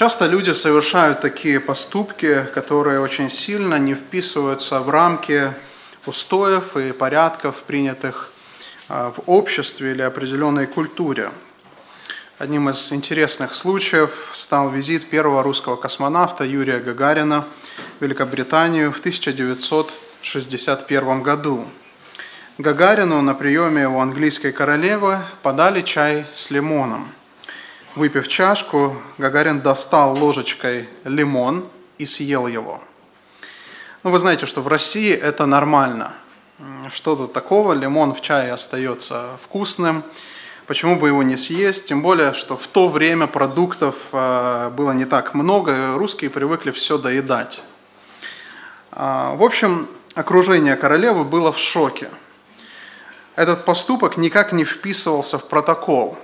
Часто люди совершают такие поступки, которые очень сильно не вписываются в рамки устоев и порядков, принятых а, в обществе или определенной культуре. Одним из интересных случаев стал визит первого русского космонавта Юрия Гагарина в Великобританию в 1961 году. Гагарину на приеме у английской королевы подали чай с лимоном. Выпив чашку, Гагарин достал ложечкой лимон и съел его. Ну, вы знаете, что в России это нормально. Что тут такого, лимон в чае остается вкусным, почему бы его не съесть, тем более, что в то время продуктов э, было не так много, русские привыкли все доедать. А, в общем, окружение королевы было в шоке – этот поступок никак не вписывался в протокол.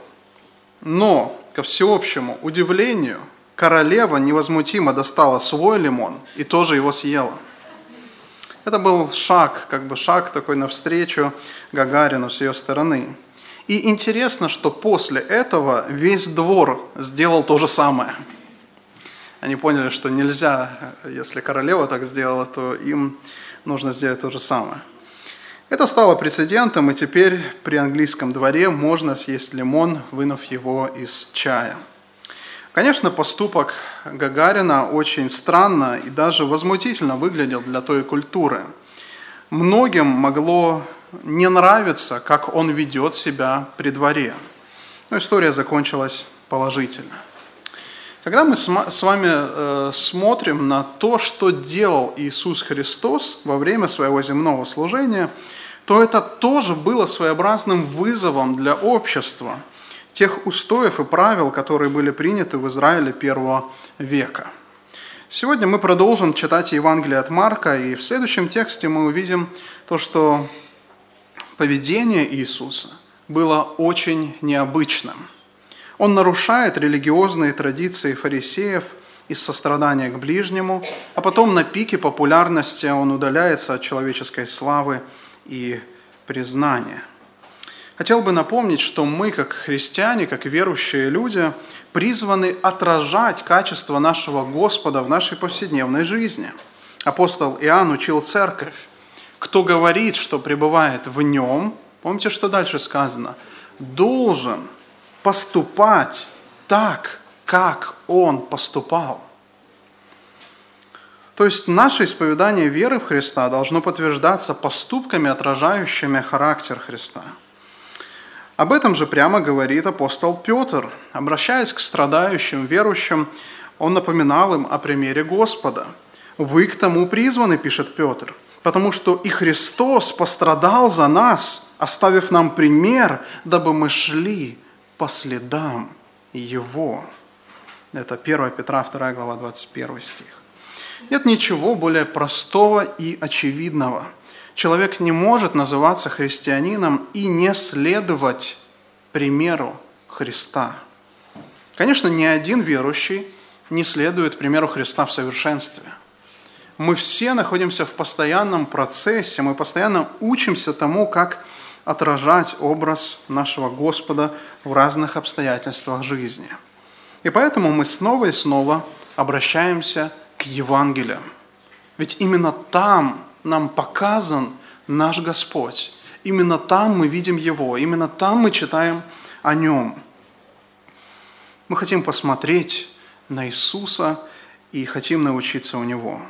Но, ко всеобщему удивлению, королева невозмутимо достала свой лимон и тоже его съела. Это был шаг, как бы шаг такой навстречу Гагарину с ее стороны. И интересно, что после этого весь двор сделал то же самое. Они поняли, что нельзя, если королева так сделала, то им нужно сделать то же самое. Это стало прецедентом, и теперь при английском дворе можно съесть лимон, вынув его из чая. Конечно, поступок Гагарина очень странно и даже возмутительно выглядел для той культуры. Многим могло не нравиться, как он ведет себя при дворе. Но история закончилась положительно. Когда мы с вами э, смотрим на то, что делал Иисус Христос во время своего земного служения, то это тоже было своеобразным вызовом для общества, тех устоев и правил, которые были приняты в Израиле первого века. Сегодня мы продолжим читать Евангелие от Марка, и в следующем тексте мы увидим то, что поведение Иисуса было очень необычным – он нарушает религиозные традиции фарисеев из сострадания к ближнему, а потом на пике популярности он удаляется от человеческой славы и признания. Хотел бы напомнить, что мы, как христиане, как верующие люди, призваны отражать качество нашего Господа в нашей повседневной жизни. Апостол Иоанн учил церковь. Кто говорит, что пребывает в нем, помните, что дальше сказано, должен – поступать так, как Он поступал. То есть наше исповедание веры в Христа должно подтверждаться поступками, отражающими характер Христа. Об этом же прямо говорит апостол Петр. Обращаясь к страдающим верующим, он напоминал им о примере Господа. «Вы к тому призваны», пишет Петр, «потому что и Христос пострадал за нас, оставив нам пример, дабы мы шли по следам Его. Это 1 Петра 2 глава 21 стих. Нет ничего более простого и очевидного. Человек не может называться христианином и не следовать примеру Христа. Конечно, ни один верующий не следует примеру Христа в совершенстве. Мы все находимся в постоянном процессе, мы постоянно учимся тому, как отражать образ нашего Господа в разных обстоятельствах жизни. И поэтому мы снова и снова обращаемся к Евангелию. Ведь именно там нам показан наш Господь. Именно там мы видим Его, именно там мы читаем о Нем. Мы хотим посмотреть на Иисуса и хотим научиться у Него.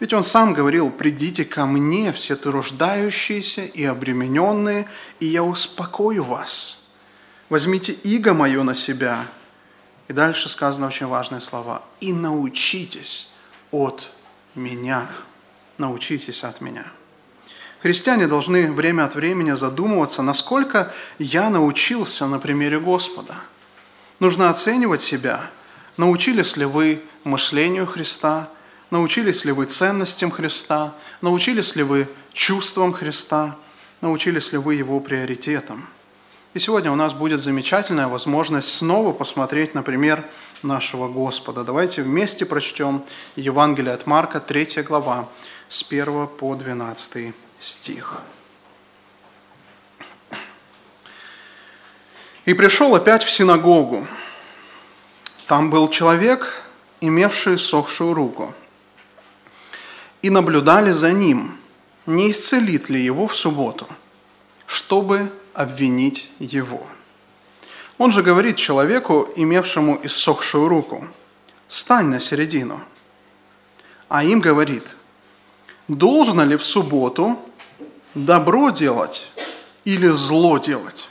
Ведь он сам говорил, придите ко мне, все труждающиеся и обремененные, и я успокою вас. Возьмите иго мое на себя. И дальше сказаны очень важные слова. И научитесь от меня. Научитесь от меня. Христиане должны время от времени задумываться, насколько я научился на примере Господа. Нужно оценивать себя. Научились ли вы мышлению Христа – Научились ли вы ценностям Христа? Научились ли вы чувствам Христа? Научились ли вы Его приоритетам? И сегодня у нас будет замечательная возможность снова посмотреть, например, нашего Господа. Давайте вместе прочтем Евангелие от Марка, 3 глава, с 1 по 12 стих. «И пришел опять в синагогу. Там был человек, имевшие сохшую руку, и наблюдали за ним, не исцелит ли его в субботу, чтобы обвинить его. Он же говорит человеку, имевшему иссохшую руку, «Стань на середину». А им говорит, «Должно ли в субботу добро делать или зло делать?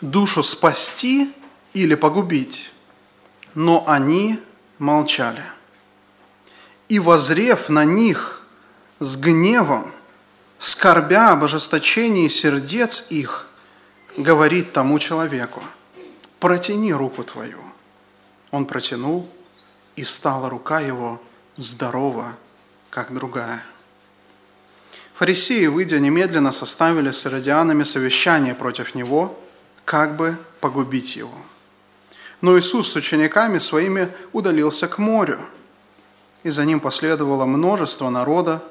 Душу спасти или погубить?» Но они молчали. И, возрев на них с гневом, скорбя об ожесточении сердец их, говорит тому человеку, протяни руку твою. Он протянул, и стала рука его здорова, как другая. Фарисеи, выйдя немедленно, составили с иродианами совещание против него, как бы погубить его. Но Иисус с учениками своими удалился к морю, и за ним последовало множество народа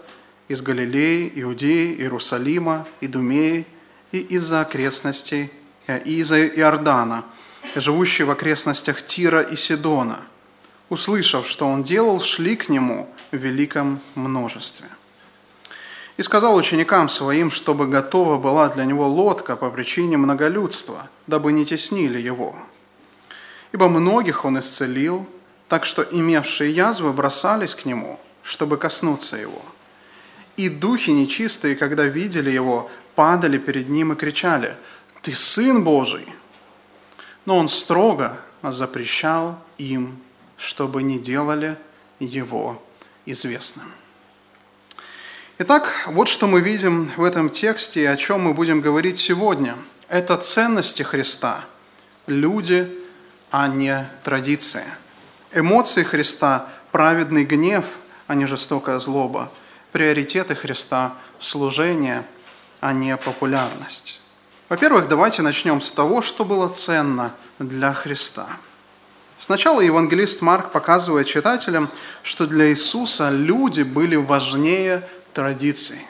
из Галилеи, Иудеи, Иерусалима, Идумеи и из-за окрестностей, э, и из-за Иордана, живущие в окрестностях Тира и Сидона. Услышав, что он делал, шли к нему в великом множестве. И сказал ученикам своим, чтобы готова была для него лодка по причине многолюдства, дабы не теснили его. Ибо многих он исцелил, так что имевшие язвы бросались к нему, чтобы коснуться его. И духи нечистые, когда видели его, падали перед ним и кричали, «Ты Сын Божий!» Но он строго запрещал им, чтобы не делали его известным. Итак, вот что мы видим в этом тексте и о чем мы будем говорить сегодня. Это ценности Христа, люди, а не традиция. Эмоции Христа – праведный гнев, а не жестокая злоба. Приоритеты Христа – служение – а не популярность. Во-первых, давайте начнем с того, что было ценно для Христа. Сначала евангелист Марк показывает читателям, что для Иисуса люди были важнее традиций.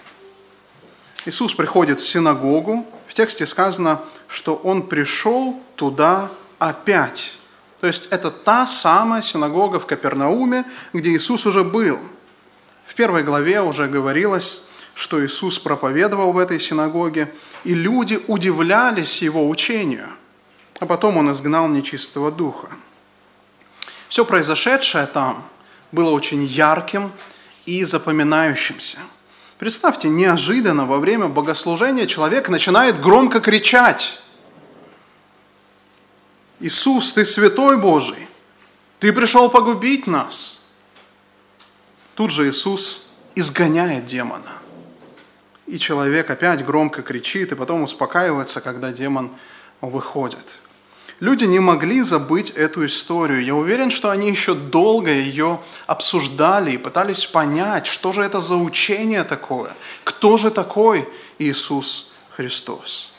Иисус приходит в синагогу, в тексте сказано, что Он пришел туда опять. То есть это та самая синагога в Капернауме, где Иисус уже был. В первой главе уже говорилось, что Иисус проповедовал в этой синагоге, и люди удивлялись его учению. А потом он изгнал нечистого духа. Все произошедшее там было очень ярким и запоминающимся. Представьте, неожиданно во время богослужения человек начинает громко кричать. Иисус, ты святой Божий, ты пришел погубить нас. Тут же Иисус изгоняет демона. И человек опять громко кричит, и потом успокаивается, когда демон выходит. Люди не могли забыть эту историю. Я уверен, что они еще долго ее обсуждали и пытались понять, что же это за учение такое, кто же такой Иисус Христос.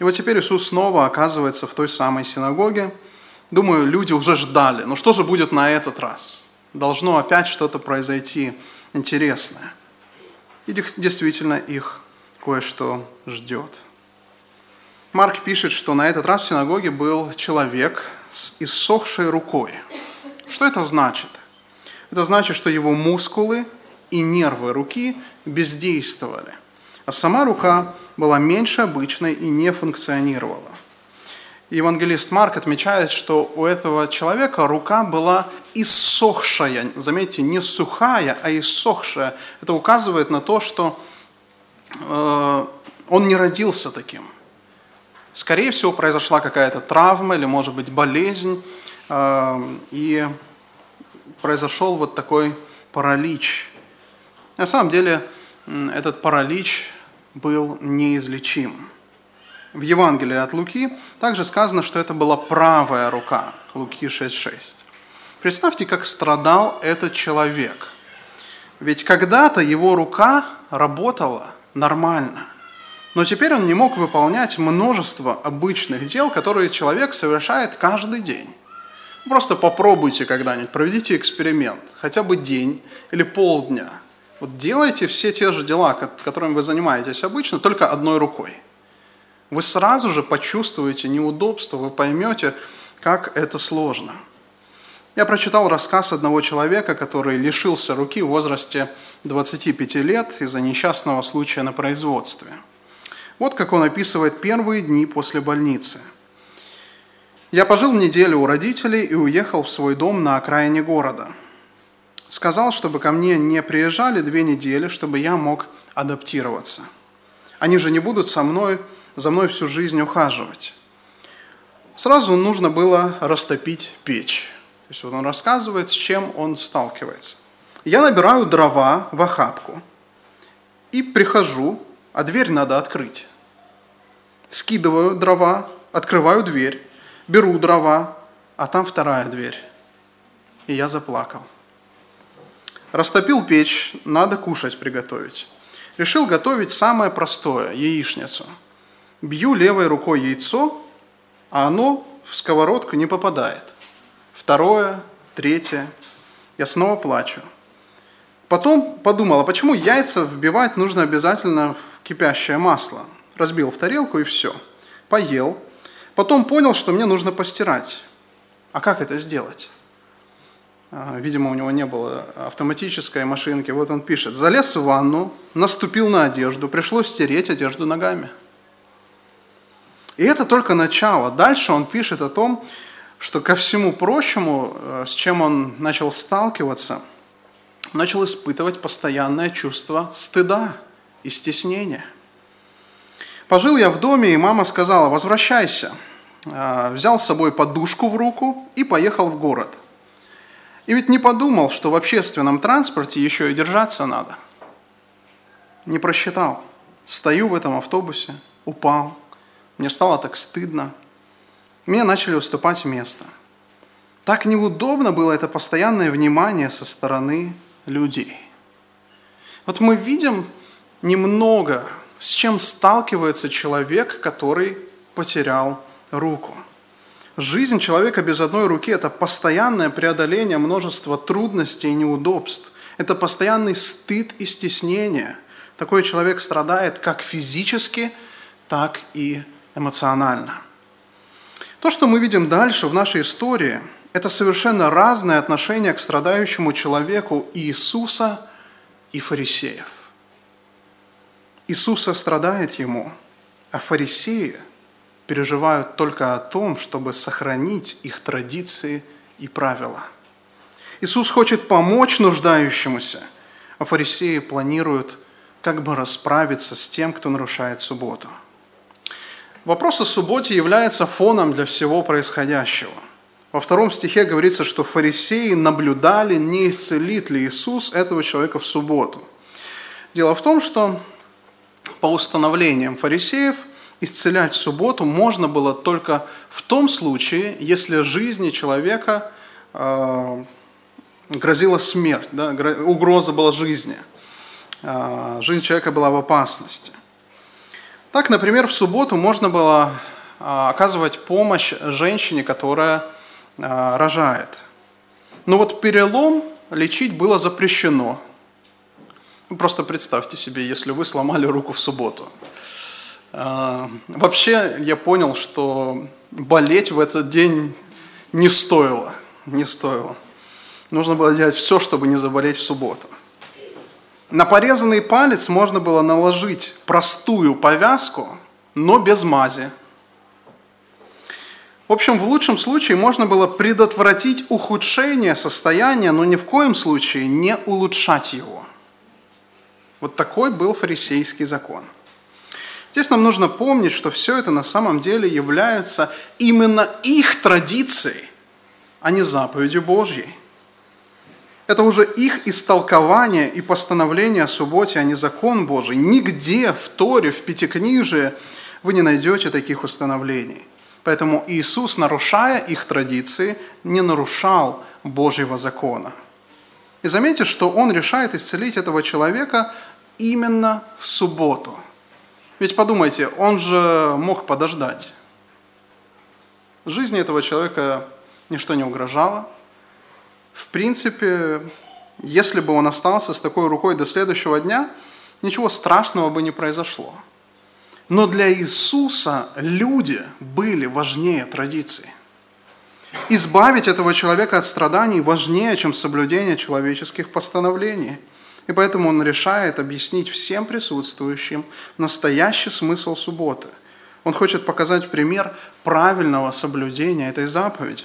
И вот теперь Иисус снова оказывается в той самой синагоге. Думаю, люди уже ждали, ну что же будет на этот раз? Должно опять что-то произойти интересное. И действительно их кое-что ждет. Марк пишет, что на этот раз в синагоге был человек с иссохшей рукой. Что это значит? Это значит, что его мускулы и нервы руки бездействовали, а сама рука была меньше обычной и не функционировала. Евангелист Марк отмечает, что у этого человека рука была иссохшая. Заметьте, не сухая, а иссохшая. Это указывает на то, что э, он не родился таким. Скорее всего, произошла какая-то травма или, может быть, болезнь, э, и произошел вот такой паралич. На самом деле, этот паралич был неизлечим. В Евангелии от Луки также сказано, что это была правая рука, Луки 6.6. Представьте, как страдал этот человек. Ведь когда-то его рука работала нормально, но теперь он не мог выполнять множество обычных дел, которые человек совершает каждый день. Просто попробуйте когда-нибудь, проведите эксперимент, хотя бы день или полдня. Вот делайте все те же дела, которыми вы занимаетесь обычно, только одной рукой – вы сразу же почувствуете неудобство, вы поймете, как это сложно. Я прочитал рассказ одного человека, который лишился руки в возрасте 25 лет из-за несчастного случая на производстве. Вот как он описывает первые дни после больницы. «Я пожил неделю у родителей и уехал в свой дом на окраине города. Сказал, чтобы ко мне не приезжали две недели, чтобы я мог адаптироваться. Они же не будут со мной, за мной всю жизнь ухаживать. Сразу нужно было растопить печь. То есть вот он рассказывает, с чем он сталкивается. Я набираю дрова в охапку и прихожу, а дверь надо открыть. Скидываю дрова, открываю дверь, беру дрова, а там вторая дверь. И я заплакал. Растопил печь, надо кушать приготовить. Решил готовить самое простое – яичницу. Бью левой рукой яйцо, а оно в сковородку не попадает. Второе, третье. Я снова плачу. Потом подумал, а почему яйца вбивать нужно обязательно в кипящее масло? Разбил в тарелку и все. Поел. Потом понял, что мне нужно постирать. А как это сделать? А, видимо, у него не было автоматической машинки. Вот он пишет. Залез в ванну, наступил на одежду, пришлось стереть одежду ногами. И это только начало. Дальше он пишет о том, что ко всему прочему, э, с чем он начал сталкиваться, начал испытывать постоянное чувство стыда и стеснения. Пожил я в доме, и мама сказала, возвращайся. Э, взял с собой подушку в руку и поехал в город. И ведь не подумал, что в общественном транспорте еще и держаться надо. Не просчитал. Стою в этом автобусе, упал, мне стало так стыдно. Мне начали уступать место. Так неудобно было это постоянное внимание со стороны людей. Вот мы видим немного, с чем сталкивается человек, который потерял руку. Жизнь человека без одной руки – это постоянное преодоление множества трудностей и неудобств. Это постоянный стыд и стеснение. Такой человек страдает как физически, так и эмоционально. То, что мы видим дальше в нашей истории, это совершенно разное отношение к страдающему человеку Иисуса и фарисеев. Иисуса страдает ему, а фарисеи переживают только о том, чтобы сохранить их традиции и правила. Иисус хочет помочь нуждающемуся, а фарисеи планируют как бы расправиться с тем, кто нарушает субботу – Вопрос о субботе является фоном для всего происходящего. Во втором стихе говорится, что фарисеи наблюдали, не исцелит ли Иисус этого человека в субботу. Дело в том, что по установлениям фарисеев исцелять в субботу можно было только в том случае, если жизни человека э, грозила смерть, да, угроза была жизни, э, жизнь человека была в опасности. Так, например, в субботу можно было а, оказывать помощь женщине, которая а, рожает. Но вот перелом лечить было запрещено. Просто представьте себе, если вы сломали руку в субботу. А, вообще я понял, что болеть в этот день не стоило. Не стоило. Нужно было делать все, чтобы не заболеть в субботу. На порезанный палец можно было наложить простую повязку, но без мази. В общем, в лучшем случае можно было предотвратить ухудшение состояния, но ни в коем случае не улучшать его. Вот такой был фарисейский закон. Здесь нам нужно помнить, что все это на самом деле является именно их традицией, а не заповедью Божьей. Это уже их истолкование и постановление о субботе, а не закон Божий. Нигде в Торе, в Пятикнижии вы не найдете таких установлений. Поэтому Иисус, нарушая их традиции, не нарушал Божьего закона. И заметьте, что Он решает исцелить этого человека именно в субботу. Ведь подумайте, Он же мог подождать. Жизни этого человека ничто не угрожало – в принципе, если бы он остался с такой рукой до следующего дня, ничего страшного бы не произошло. Но для Иисуса люди были важнее традиций. Избавить этого человека от страданий важнее, чем соблюдение человеческих постановлений. И поэтому он решает объяснить всем присутствующим настоящий смысл субботы. Он хочет показать пример правильного соблюдения этой заповеди.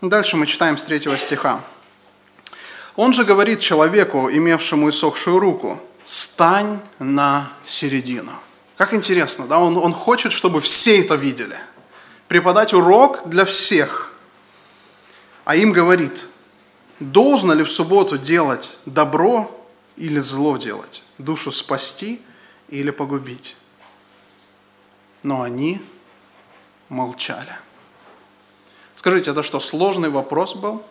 Дальше мы читаем с третьего стиха. Он же говорит человеку, имевшему иссохшую руку, «Стань на середину». Как интересно, да? Он, он хочет, чтобы все это видели. Преподать урок для всех. А им говорит, должно ли в субботу делать добро или зло делать, душу спасти или погубить. Но они молчали. Скажите, это что, сложный вопрос был?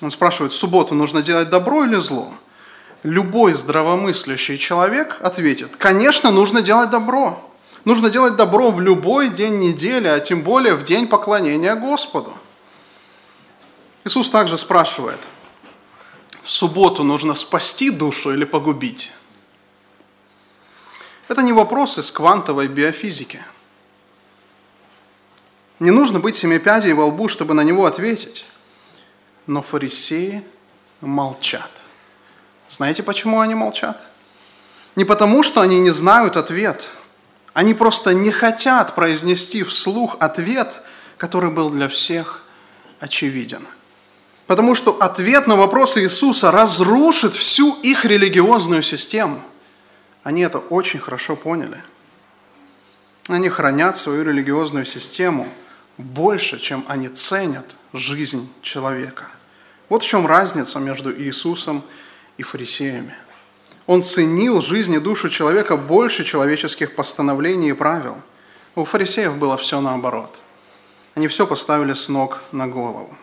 Он спрашивает, в субботу нужно делать добро или зло? Любой здравомыслящий человек ответит, конечно, нужно делать добро. Нужно делать добро в любой день недели, а тем более в день поклонения Господу. Иисус также спрашивает, в субботу нужно спасти душу или погубить? Это не вопрос из квантовой биофизики. Не нужно быть семипядей во лбу, чтобы на него ответить. Но фарисеи молчат. Знаете, почему они молчат? Не потому, что они не знают ответ. Они просто не хотят произнести вслух ответ, который был для всех очевиден. Потому что ответ на вопросы Иисуса разрушит всю их религиозную систему. Они это очень хорошо поняли. Они хранят свою религиозную систему больше, чем они ценят жизнь человека – вот в чем разница между Иисусом и фарисеями. Он ценил жизнь и душу человека больше человеческих постановлений и правил. У фарисеев было все наоборот. Они все поставили с ног на голову.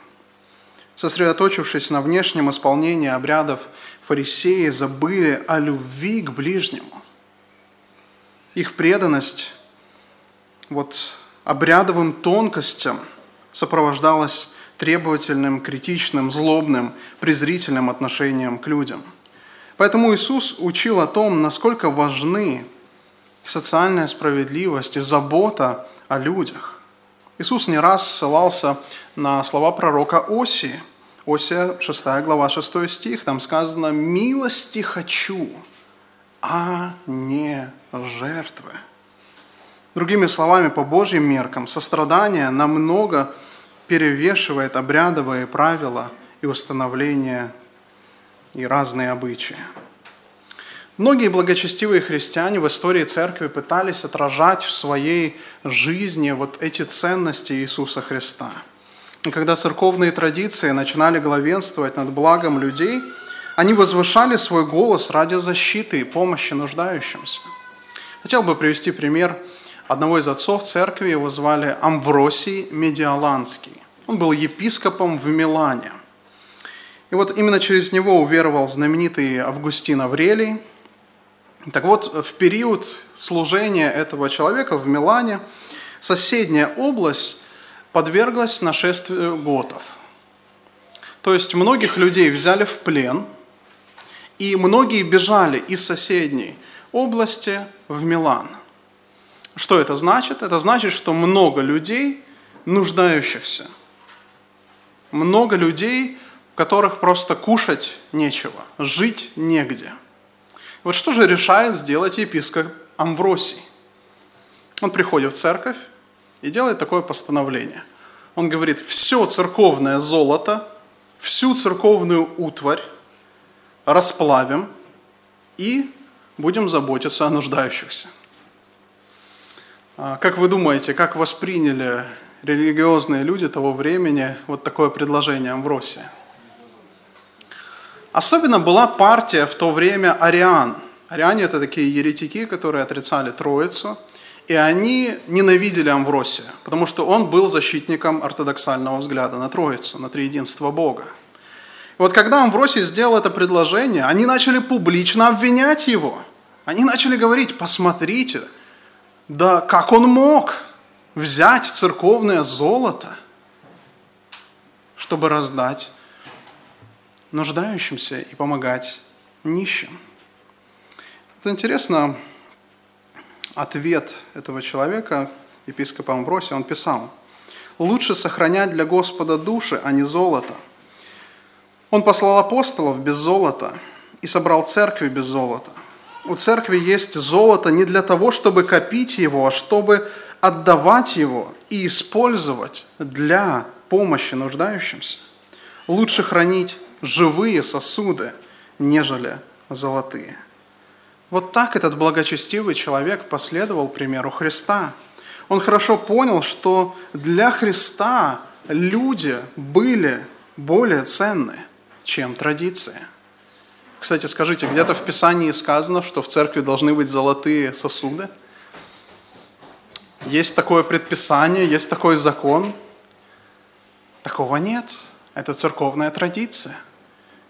Сосредоточившись на внешнем исполнении обрядов, фарисеи забыли о любви к ближнему. Их преданность вот обрядовым тонкостям сопровождалась требовательным, критичным, злобным, презрительным отношением к людям. Поэтому Иисус учил о том, насколько важны социальная справедливость и забота о людях. Иисус не раз ссылался на слова пророка Осии. Осия, 6 глава, 6 стих, там сказано «Милости хочу, а не жертвы». Другими словами, по Божьим меркам, сострадание намного перевешивает обрядовые правила и установления и разные обычаи. Многие благочестивые христиане в истории церкви пытались отражать в своей жизни вот эти ценности Иисуса Христа. Когда церковные традиции начинали главенствовать над благом людей, они возвышали свой голос ради защиты и помощи нуждающимся. Хотел бы привести пример одного из отцов церкви, его звали Амвросий Медиаланский. Он был епископом в Милане. И вот именно через него уверовал знаменитый Августин Аврелий. Так вот, в период служения этого человека в Милане соседняя область подверглась нашествию готов. То есть многих людей взяли в плен, и многие бежали из соседней области в Милан. Что это значит? Это значит, что много людей, нуждающихся много людей, у которых просто кушать нечего, жить негде. Вот что же решает сделать епископ Амвросий? Он приходит в церковь и делает такое постановление. Он говорит, все церковное золото, всю церковную утварь расплавим и будем заботиться о нуждающихся. А как вы думаете, как восприняли религиозные люди того времени вот такое предложение Амвросия. Особенно была партия в то время ариан. Ариане – это такие еретики, которые отрицали Троицу, и они ненавидели Амвросия, потому что он был защитником ортодоксального взгляда на Троицу, на триединство Бога. И вот когда Амвросий сделал это предложение, они начали публично обвинять его. Они начали говорить, посмотрите, да как он мог? взять церковное золото, чтобы раздать нуждающимся и помогать нищим. Это интересно, ответ этого человека, епископа Амвросия, он писал, лучше сохранять для Господа души, а не золото. Он послал апостолов без золота и собрал церкви без золота. У церкви есть золото не для того, чтобы копить его, а чтобы отдавать его и использовать для помощи нуждающимся. Лучше хранить живые сосуды, нежели золотые. Вот так этот благочестивый человек последовал примеру Христа. Он хорошо понял, что для Христа люди были более ценны, чем традиции. Кстати, скажите, где-то в Писании сказано, что в церкви должны быть золотые сосуды? Есть такое предписание, есть такой закон? Такого нет. Это церковная традиция,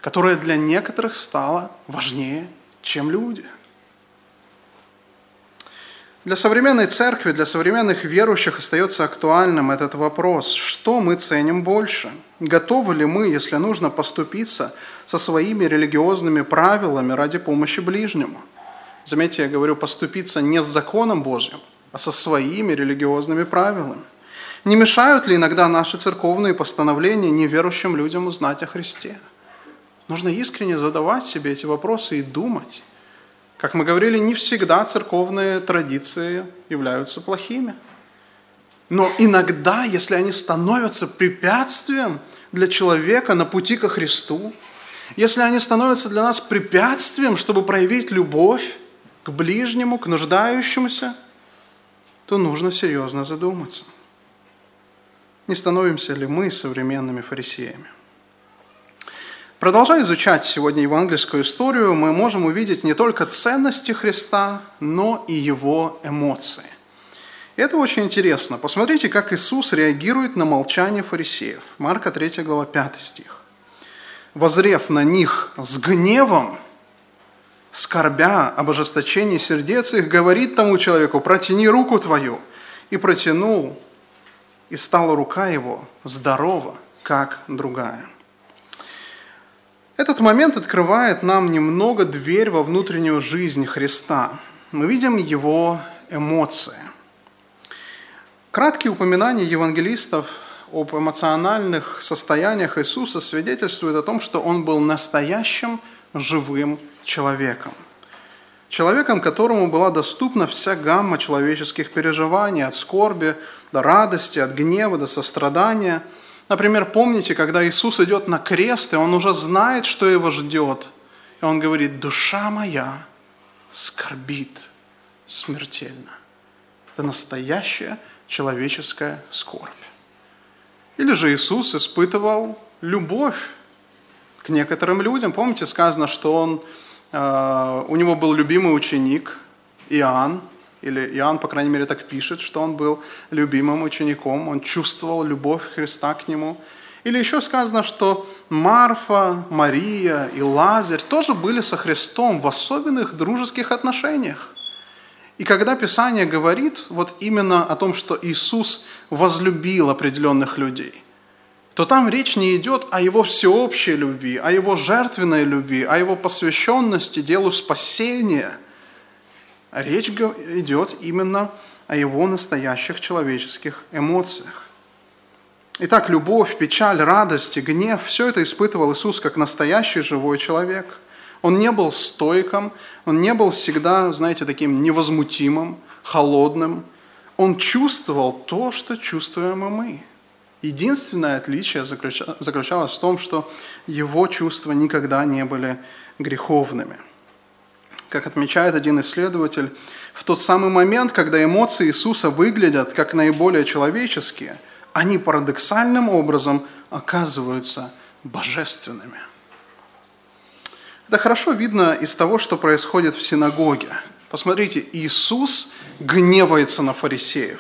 которая для некоторых стала важнее, чем люди. Для современной церкви, для современных верующих остается актуальным этот вопрос, что мы ценим больше? Готовы ли мы, если нужно, поступиться со своими религиозными правилами ради помощи ближнему? Заметьте, я говорю поступиться не с законом Божьим, а со своими религиозными правилами. Не мешают ли иногда наши церковные постановления неверующим людям узнать о Христе? Нужно искренне задавать себе эти вопросы и думать. Как мы говорили, не всегда церковные традиции являются плохими. Но иногда, если они становятся препятствием для человека на пути ко Христу, если они становятся для нас препятствием, чтобы проявить любовь к ближнему, к нуждающемуся, то нужно серьезно задуматься. Не становимся ли мы современными фарисеями? Продолжая изучать сегодня евангельскую историю, мы можем увидеть не только ценности Христа, но и его эмоции. Это очень интересно. Посмотрите, как Иисус реагирует на молчание фарисеев. Марка 3 глава 5 стих. «Возрев на них с гневом, скорбя об ожесточении сердец их, говорит тому человеку, протяни руку твою. И протянул, и стала рука его здорова, как другая. Этот момент открывает нам немного дверь во внутреннюю жизнь Христа. Мы видим его эмоции. Краткие упоминания евангелистов об эмоциональных состояниях Иисуса свидетельствуют о том, что Он был настоящим живым человеком. Человеком, которому была доступна вся гамма человеческих переживаний, от скорби до радости, от гнева до сострадания – Например, помните, когда Иисус идет на крест, и Он уже знает, что Его ждет. И Он говорит, душа моя скорбит смертельно. Это настоящая человеческая скорбь. Или же Иисус испытывал любовь к некоторым людям. Помните, сказано, что он, э, у него был любимый ученик Иоанн, или Иоанн, по крайней мере, так пишет, что он был любимым учеником, он чувствовал любовь Христа к нему. Или еще сказано, что Марфа, Мария и Лазарь тоже были со Христом в особенных дружеских отношениях. И когда Писание говорит вот именно о том, что Иисус возлюбил определенных людей, то там речь не идет о его всеобщей любви, о его жертвенной любви, о его посвященности делу спасения – речь идет именно о его настоящих человеческих эмоциях. Итак, любовь, печаль, радость и гнев – все это испытывал Иисус как настоящий живой человек. Он не был стойком, он не был всегда, знаете, таким невозмутимым, холодным. Он чувствовал то, что чувствуем и мы. Единственное отличие заключалось в том, что его чувства никогда не были греховными – как отмечает один исследователь, в тот самый момент, когда эмоции Иисуса выглядят как наиболее человеческие, они парадоксальным образом оказываются божественными. Это хорошо видно из того, что происходит в синагоге. Посмотрите, Иисус гневается на фарисеев.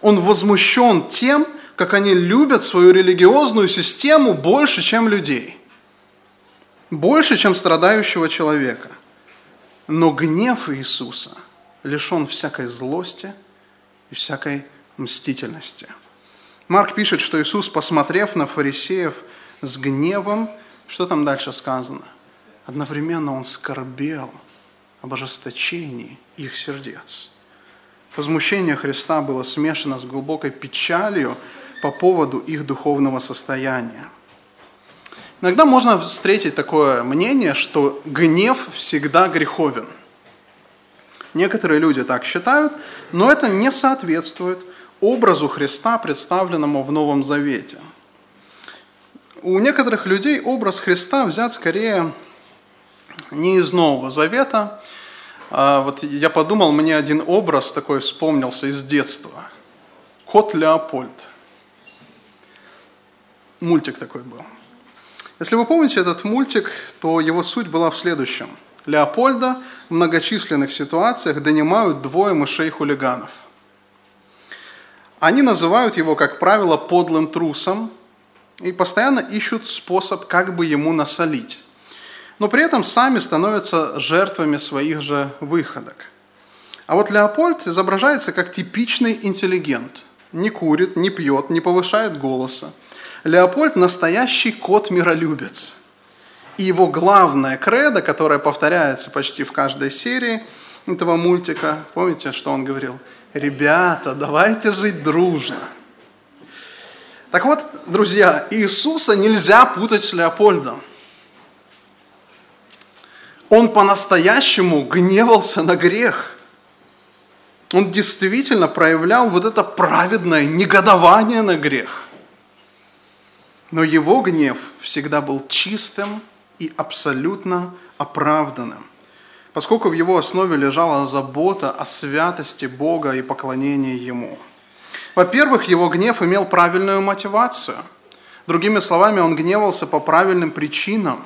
Он возмущен тем, как они любят свою религиозную систему больше, чем людей. Больше, чем страдающего человека – но гнев Иисуса лишен всякой злости и всякой мстительности. Марк пишет, что Иисус, посмотрев на фарисеев с гневом, что там дальше сказано? Одновременно Он скорбел об ожесточении их сердец. Возмущение Христа было смешано с глубокой печалью по поводу их духовного состояния. Иногда можно встретить такое мнение, что гнев всегда греховен. Некоторые люди так считают, но это не соответствует образу Христа, представленному в Новом Завете. У некоторых людей образ Христа взят скорее не из Нового Завета. А вот я подумал, мне один образ такой вспомнился из детства. Кот Леопольд. Мультик такой был. Если вы помните этот мультик, то его суть была в следующем. Леопольда в многочисленных ситуациях донимают двое мышей-хулиганов. Они называют его, как правило, подлым трусом и постоянно ищут способ, как бы ему насолить. Но при этом сами становятся жертвами своих же выходок. А вот Леопольд изображается как типичный интеллигент. Не курит, не пьет, не повышает голоса – Леопольд настоящий кот-миролюбец. И его главная кредо, которая повторяется почти в каждой серии этого мультика, помните, что он говорил? Ребята, давайте жить дружно. Так вот, друзья, Иисуса нельзя путать с Леопольдом. Он по-настоящему гневался на грех. Он действительно проявлял вот это праведное негодование на грех. Но его гнев всегда был чистым и абсолютно оправданным, поскольку в его основе лежала забота о святости Бога и поклонении Ему. Во-первых, его гнев имел правильную мотивацию. Другими словами, он гневался по правильным причинам.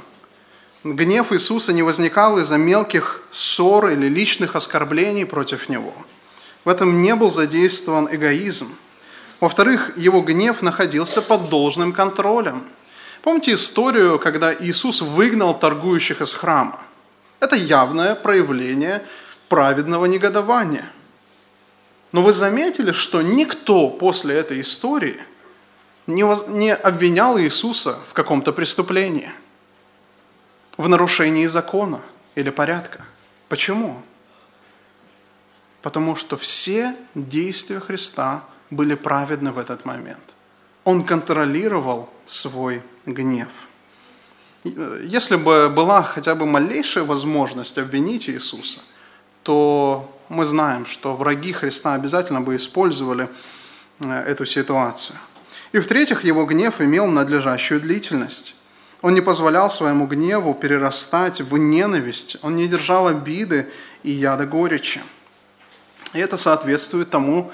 Гнев Иисуса не возникал из-за мелких ссор или личных оскорблений против Него. В этом не был задействован эгоизм – во-вторых, его гнев находился под должным контролем. Помните историю, когда Иисус выгнал торгующих из храма? Это явное проявление праведного негодования. Но вы заметили, что никто после этой истории не обвинял Иисуса в каком-то преступлении, в нарушении закона или порядка. Почему? Потому что все действия Христа – были праведны в этот момент. Он контролировал свой гнев. Если бы была хотя бы малейшая возможность обвинить Иисуса, то мы знаем, что враги Христа обязательно бы использовали э, эту ситуацию. И в-третьих, его гнев имел надлежащую длительность. Он не позволял своему гневу перерастать в ненависть, он не держал обиды и яда горечи. И это соответствует тому,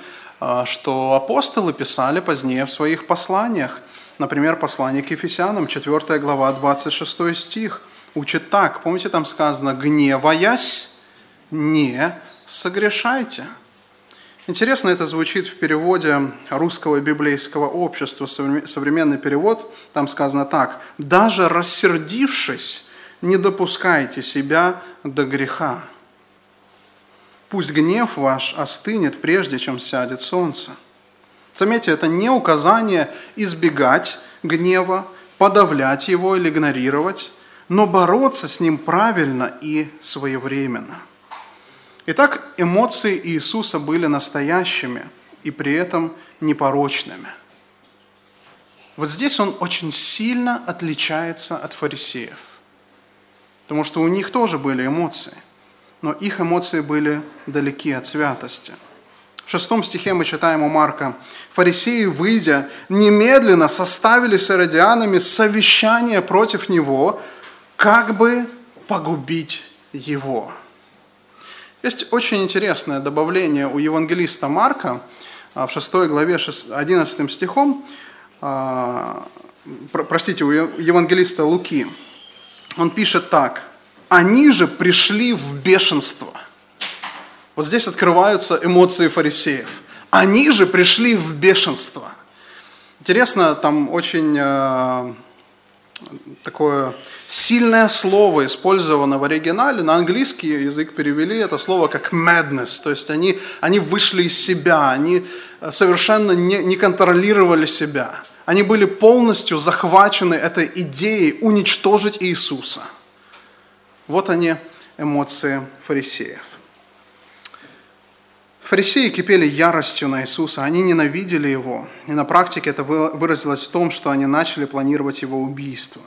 что апостолы писали позднее в своих посланиях. Например, послание к Ефесянам, 4 глава, 26 стих, учит так. Помните, там сказано, «Гневаясь, не согрешайте». Интересно это звучит в переводе русского библейского общества, современный перевод, там сказано так, «Даже рассердившись, не допускайте себя до греха». Пусть гнев ваш остынет, прежде чем сядет солнце. Заметьте, это не указание избегать гнева, подавлять его или игнорировать, но бороться с ним правильно и своевременно. Итак, эмоции Иисуса были настоящими и при этом непорочными. Вот здесь он очень сильно отличается от фарисеев, потому что у них тоже были эмоции – но их эмоции были далеки от святости. В шестом стихе мы читаем у Марка, «Фарисеи, выйдя, немедленно составили с иродианами совещание против него, как бы погубить его». Есть очень интересное добавление у евангелиста Марка а, в 6 главе 11 стихом, а, простите, у евангелиста Луки. Он пишет так – они же пришли в бешенство. Вот здесь открываются эмоции фарисеев. Они же пришли в бешенство. Интересно, там очень э, такое сильное слово использовано в оригинале. На английский язык перевели это слово как madness. То есть они, они вышли из себя, они э, совершенно не, не контролировали себя. Они были полностью захвачены этой идеей уничтожить Иисуса – вот они, эмоции фарисеев. Фарисеи кипели яростью на Иисуса, они ненавидели Его. И на практике это выразилось в том, что они начали планировать Его убийство.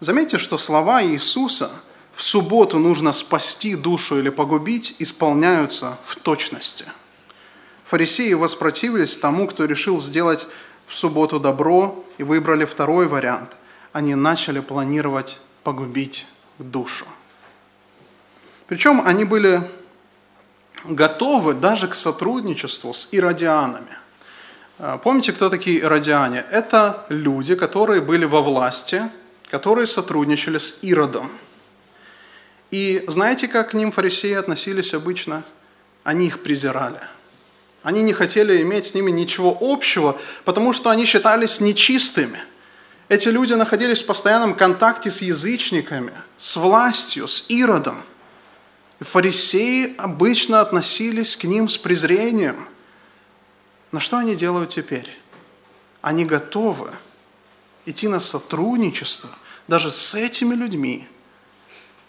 Заметьте, что слова Иисуса «в субботу нужно спасти душу или погубить» исполняются в точности. Фарисеи воспротивились тому, кто решил сделать в субботу добро и выбрали второй вариант. Они начали планировать погубить душу. Причем они были готовы даже к сотруднирству с иродианами. А, помните, кто такие иродиане? Это люди, которые были во власти, которые сотрудничали с Иродом. И знаете, как к ним фарисеи относились обычно? Они их презирали. Они не хотели иметь с ними ничего общего, потому что они считались нечистыми. Эти люди находились в постоянном контакте с язычниками, с властью, с Иродом – Фарисеи обычно относились к ним с презрением. Но что они делают теперь? Они готовы идти на сотрудничество даже с этими людьми,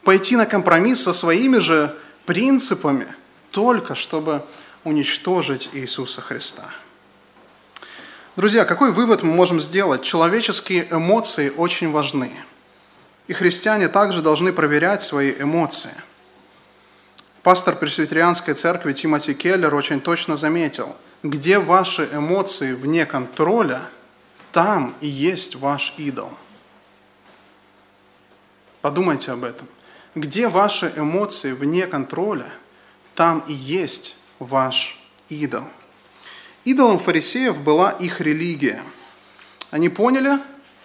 пойти на компромисс со своими же принципами, только чтобы уничтожить Иисуса Христа. Друзья, какой вывод мы можем сделать? Человеческие эмоции очень важны. И христиане также должны проверять свои эмоции – Пастор Пресвитерианской церкви Тимоти Келлер очень точно заметил, где ваши эмоции вне контроля, там и есть ваш идол. Подумайте об этом. Где ваши эмоции вне контроля, там и есть ваш идол. Идолом фарисеев была их религия. Они поняли,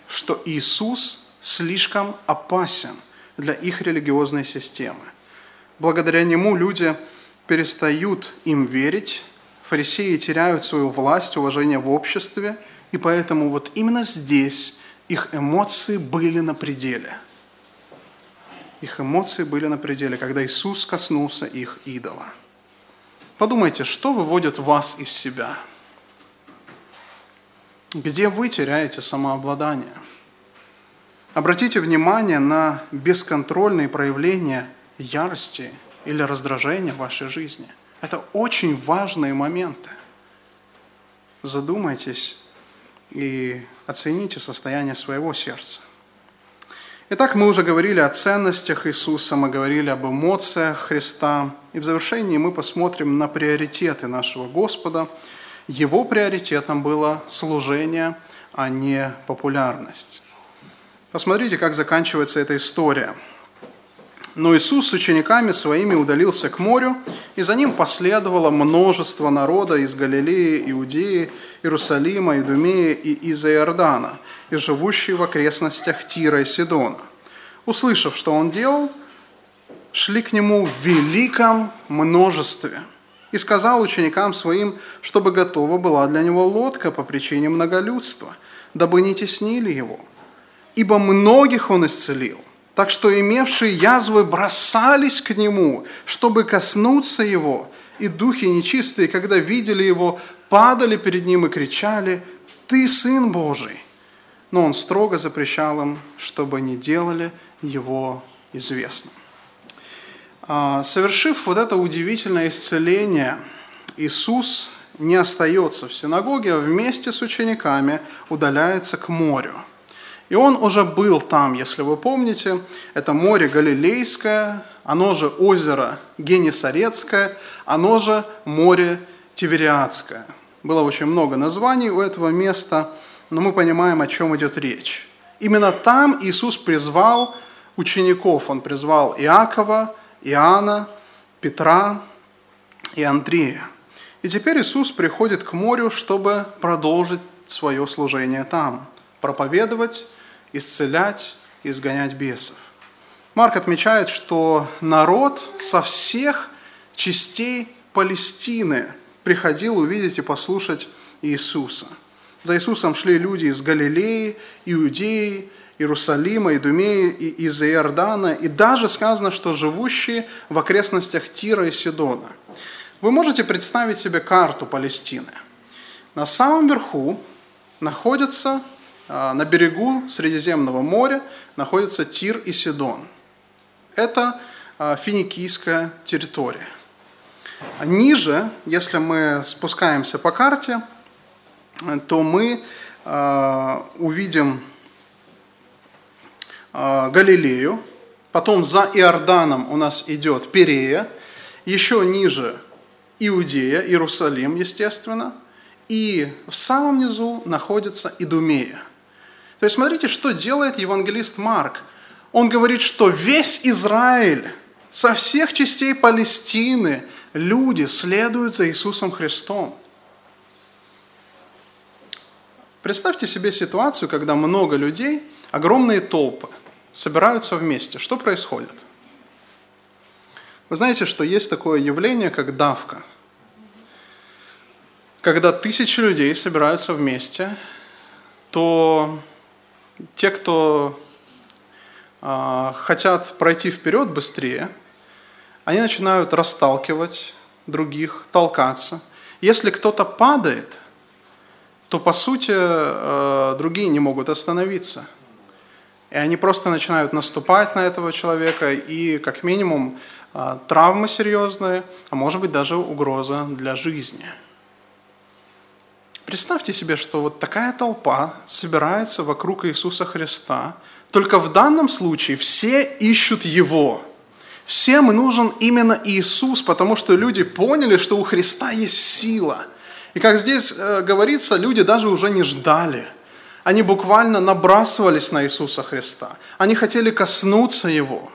что Иисус слишком опасен для их религиозной системы. Благодаря нему люди перестают им верить, фарисеи теряют свою власть, уважение в обществе, и поэтому вот именно здесь их эмоции были на пределе. Их эмоции были на пределе, когда Иисус коснулся их идола. Подумайте, что выводит вас из себя? Где вы теряете самообладание? Обратите внимание на бесконтрольные проявления – ярости или раздражения в вашей жизни. Это очень важные моменты. Задумайтесь и оцените состояние своего сердца. Итак, мы уже говорили о ценностях Иисуса, мы говорили об эмоциях Христа. И в завершении мы посмотрим на приоритеты нашего Господа. Его приоритетом было служение, а не популярность. Посмотрите, как заканчивается эта история – но Иисус с учениками своими удалился к морю, и за ним последовало множество народа из Галилеи, Иудеи, Иерусалима, Идумеи и из Иордана, и живущие в окрестностях Тира и Сидона. Услышав, что он делал, шли к нему в великом множестве. И сказал ученикам своим, чтобы готова была для него лодка по причине многолюдства, дабы не теснили его. Ибо многих он исцелил – так что имевшие язвы бросались к нему, чтобы коснуться его, и духи нечистые, когда видели его, падали перед ним и кричали, «Ты Сын Божий!» Но он строго запрещал им, чтобы не делали его известным. А, совершив вот это удивительное исцеление, Иисус не остается в синагоге, а вместе с учениками удаляется к морю – и он уже был там, если вы помните. Это море Галилейское, оно же озеро Генесарецкое, оно же море Тивериадское. Было очень много названий у этого места, но мы понимаем, о чем идет речь. Именно там Иисус призвал учеников. Он призвал Иакова, Иоанна, Петра и Андрея. И теперь Иисус приходит к морю, чтобы продолжить свое служение там, проповедовать исцелять, изгонять бесов. Марк отмечает, что народ со всех частей Палестины приходил увидеть и послушать Иисуса. За Иисусом шли люди из Галилеи, Иудеи, Иерусалима, Идумеи, из Иордана, и даже сказано, что живущие в окрестностях Тира и Сидона. Вы можете представить себе карту Палестины. На самом верху находятся на берегу Средиземного моря находятся Тир и Сидон. Это а, финикийская территория. Ниже, если мы спускаемся по карте, то мы увидим Галилею, потом за Иорданом у нас идет Перея, еще ниже Иудея, Иерусалим, естественно, и в самом низу находится Идумея. То есть смотрите, что делает евангелист Марк. Он говорит, что весь Израиль со всех частей Палестины люди следуют за Иисусом Христом. Представьте себе ситуацию, когда много людей, огромные толпы, собираются вместе. Что происходит? Вы знаете, что есть такое явление, как давка. Когда тысячи людей собираются вместе, то те, кто э, хотят пройти вперед быстрее, они начинают расталкивать других, толкаться. Если кто-то падает, то по сути э, другие не могут остановиться. И они просто начинают наступать на этого человека, и как минимум э, травмы серьезные, а может быть даже угроза для жизни. Представьте себе, что вот такая толпа собирается вокруг Иисуса Христа, только в данном случае все ищут Его – Всем нужен именно Иисус, потому что люди поняли, что у Христа есть сила. И как здесь э, говорится, люди даже уже не ждали. Они буквально набрасывались на Иисуса Христа. Они хотели коснуться Его.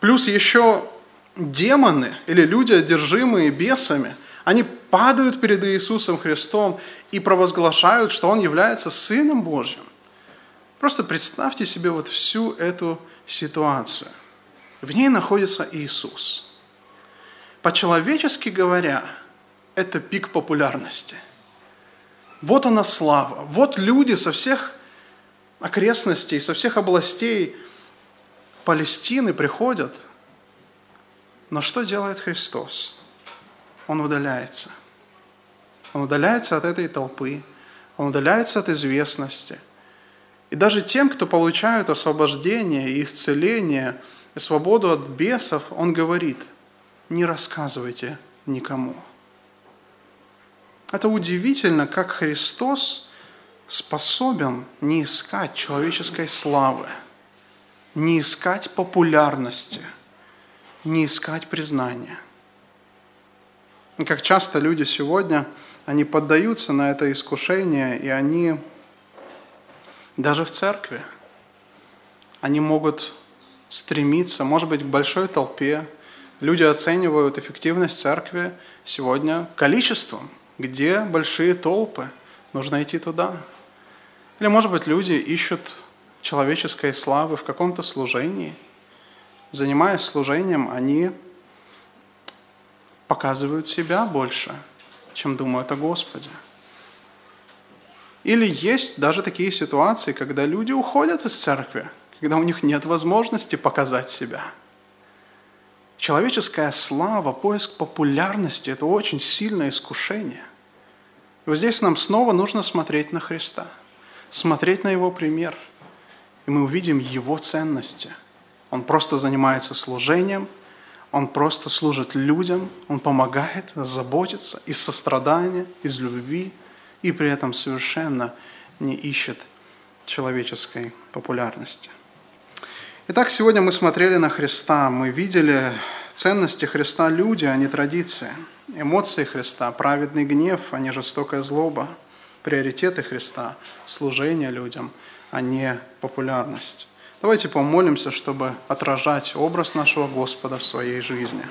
Плюс еще демоны или люди, одержимые бесами, они падают перед Иисусом Христом и провозглашают, что Он является Сыном Божьим. Просто представьте себе вот всю эту ситуацию. В ней находится Иисус. По-человечески говоря, это пик популярности. Вот она слава. Вот люди со всех окрестностей, со всех областей Палестины приходят. Но что делает Христос? Он удаляется. Он удаляется от этой толпы, он удаляется от известности. И даже тем, кто получают освобождение и исцеление – и свободу от бесов, он говорит, не рассказывайте никому. Это удивительно, как Христос способен не искать человеческой славы, не искать популярности, не искать признания. И как часто люди сегодня, они поддаются на это искушение, и они даже в церкви, они могут стремиться, может быть, к большой толпе. Люди оценивают эффективность церкви сегодня количеством. Где большие толпы? Нужно идти туда. Или, может быть, люди ищут человеческой славы в каком-то служении. Занимаясь служением, они показывают себя больше, чем думают о Господе. Или есть даже такие ситуации, когда люди уходят из церкви, когда у них нет возможности показать себя. Человеческая слава, поиск популярности – это очень сильное искушение. И вот здесь нам снова нужно смотреть на Христа, смотреть на Его пример, и мы увидим Его ценности. Он просто занимается служением, Он просто служит людям, Он помогает, заботится из сострадания, из любви, и при этом совершенно не ищет человеческой популярности. Итак, сегодня мы смотрели на Христа, мы видели ценности Христа люди, а не традиции. Эмоции Христа, праведный гнев, а не жестокая злоба. Приоритеты Христа, служение людям, а не популярность. Давайте помолимся, чтобы отражать образ нашего Господа в своей жизни.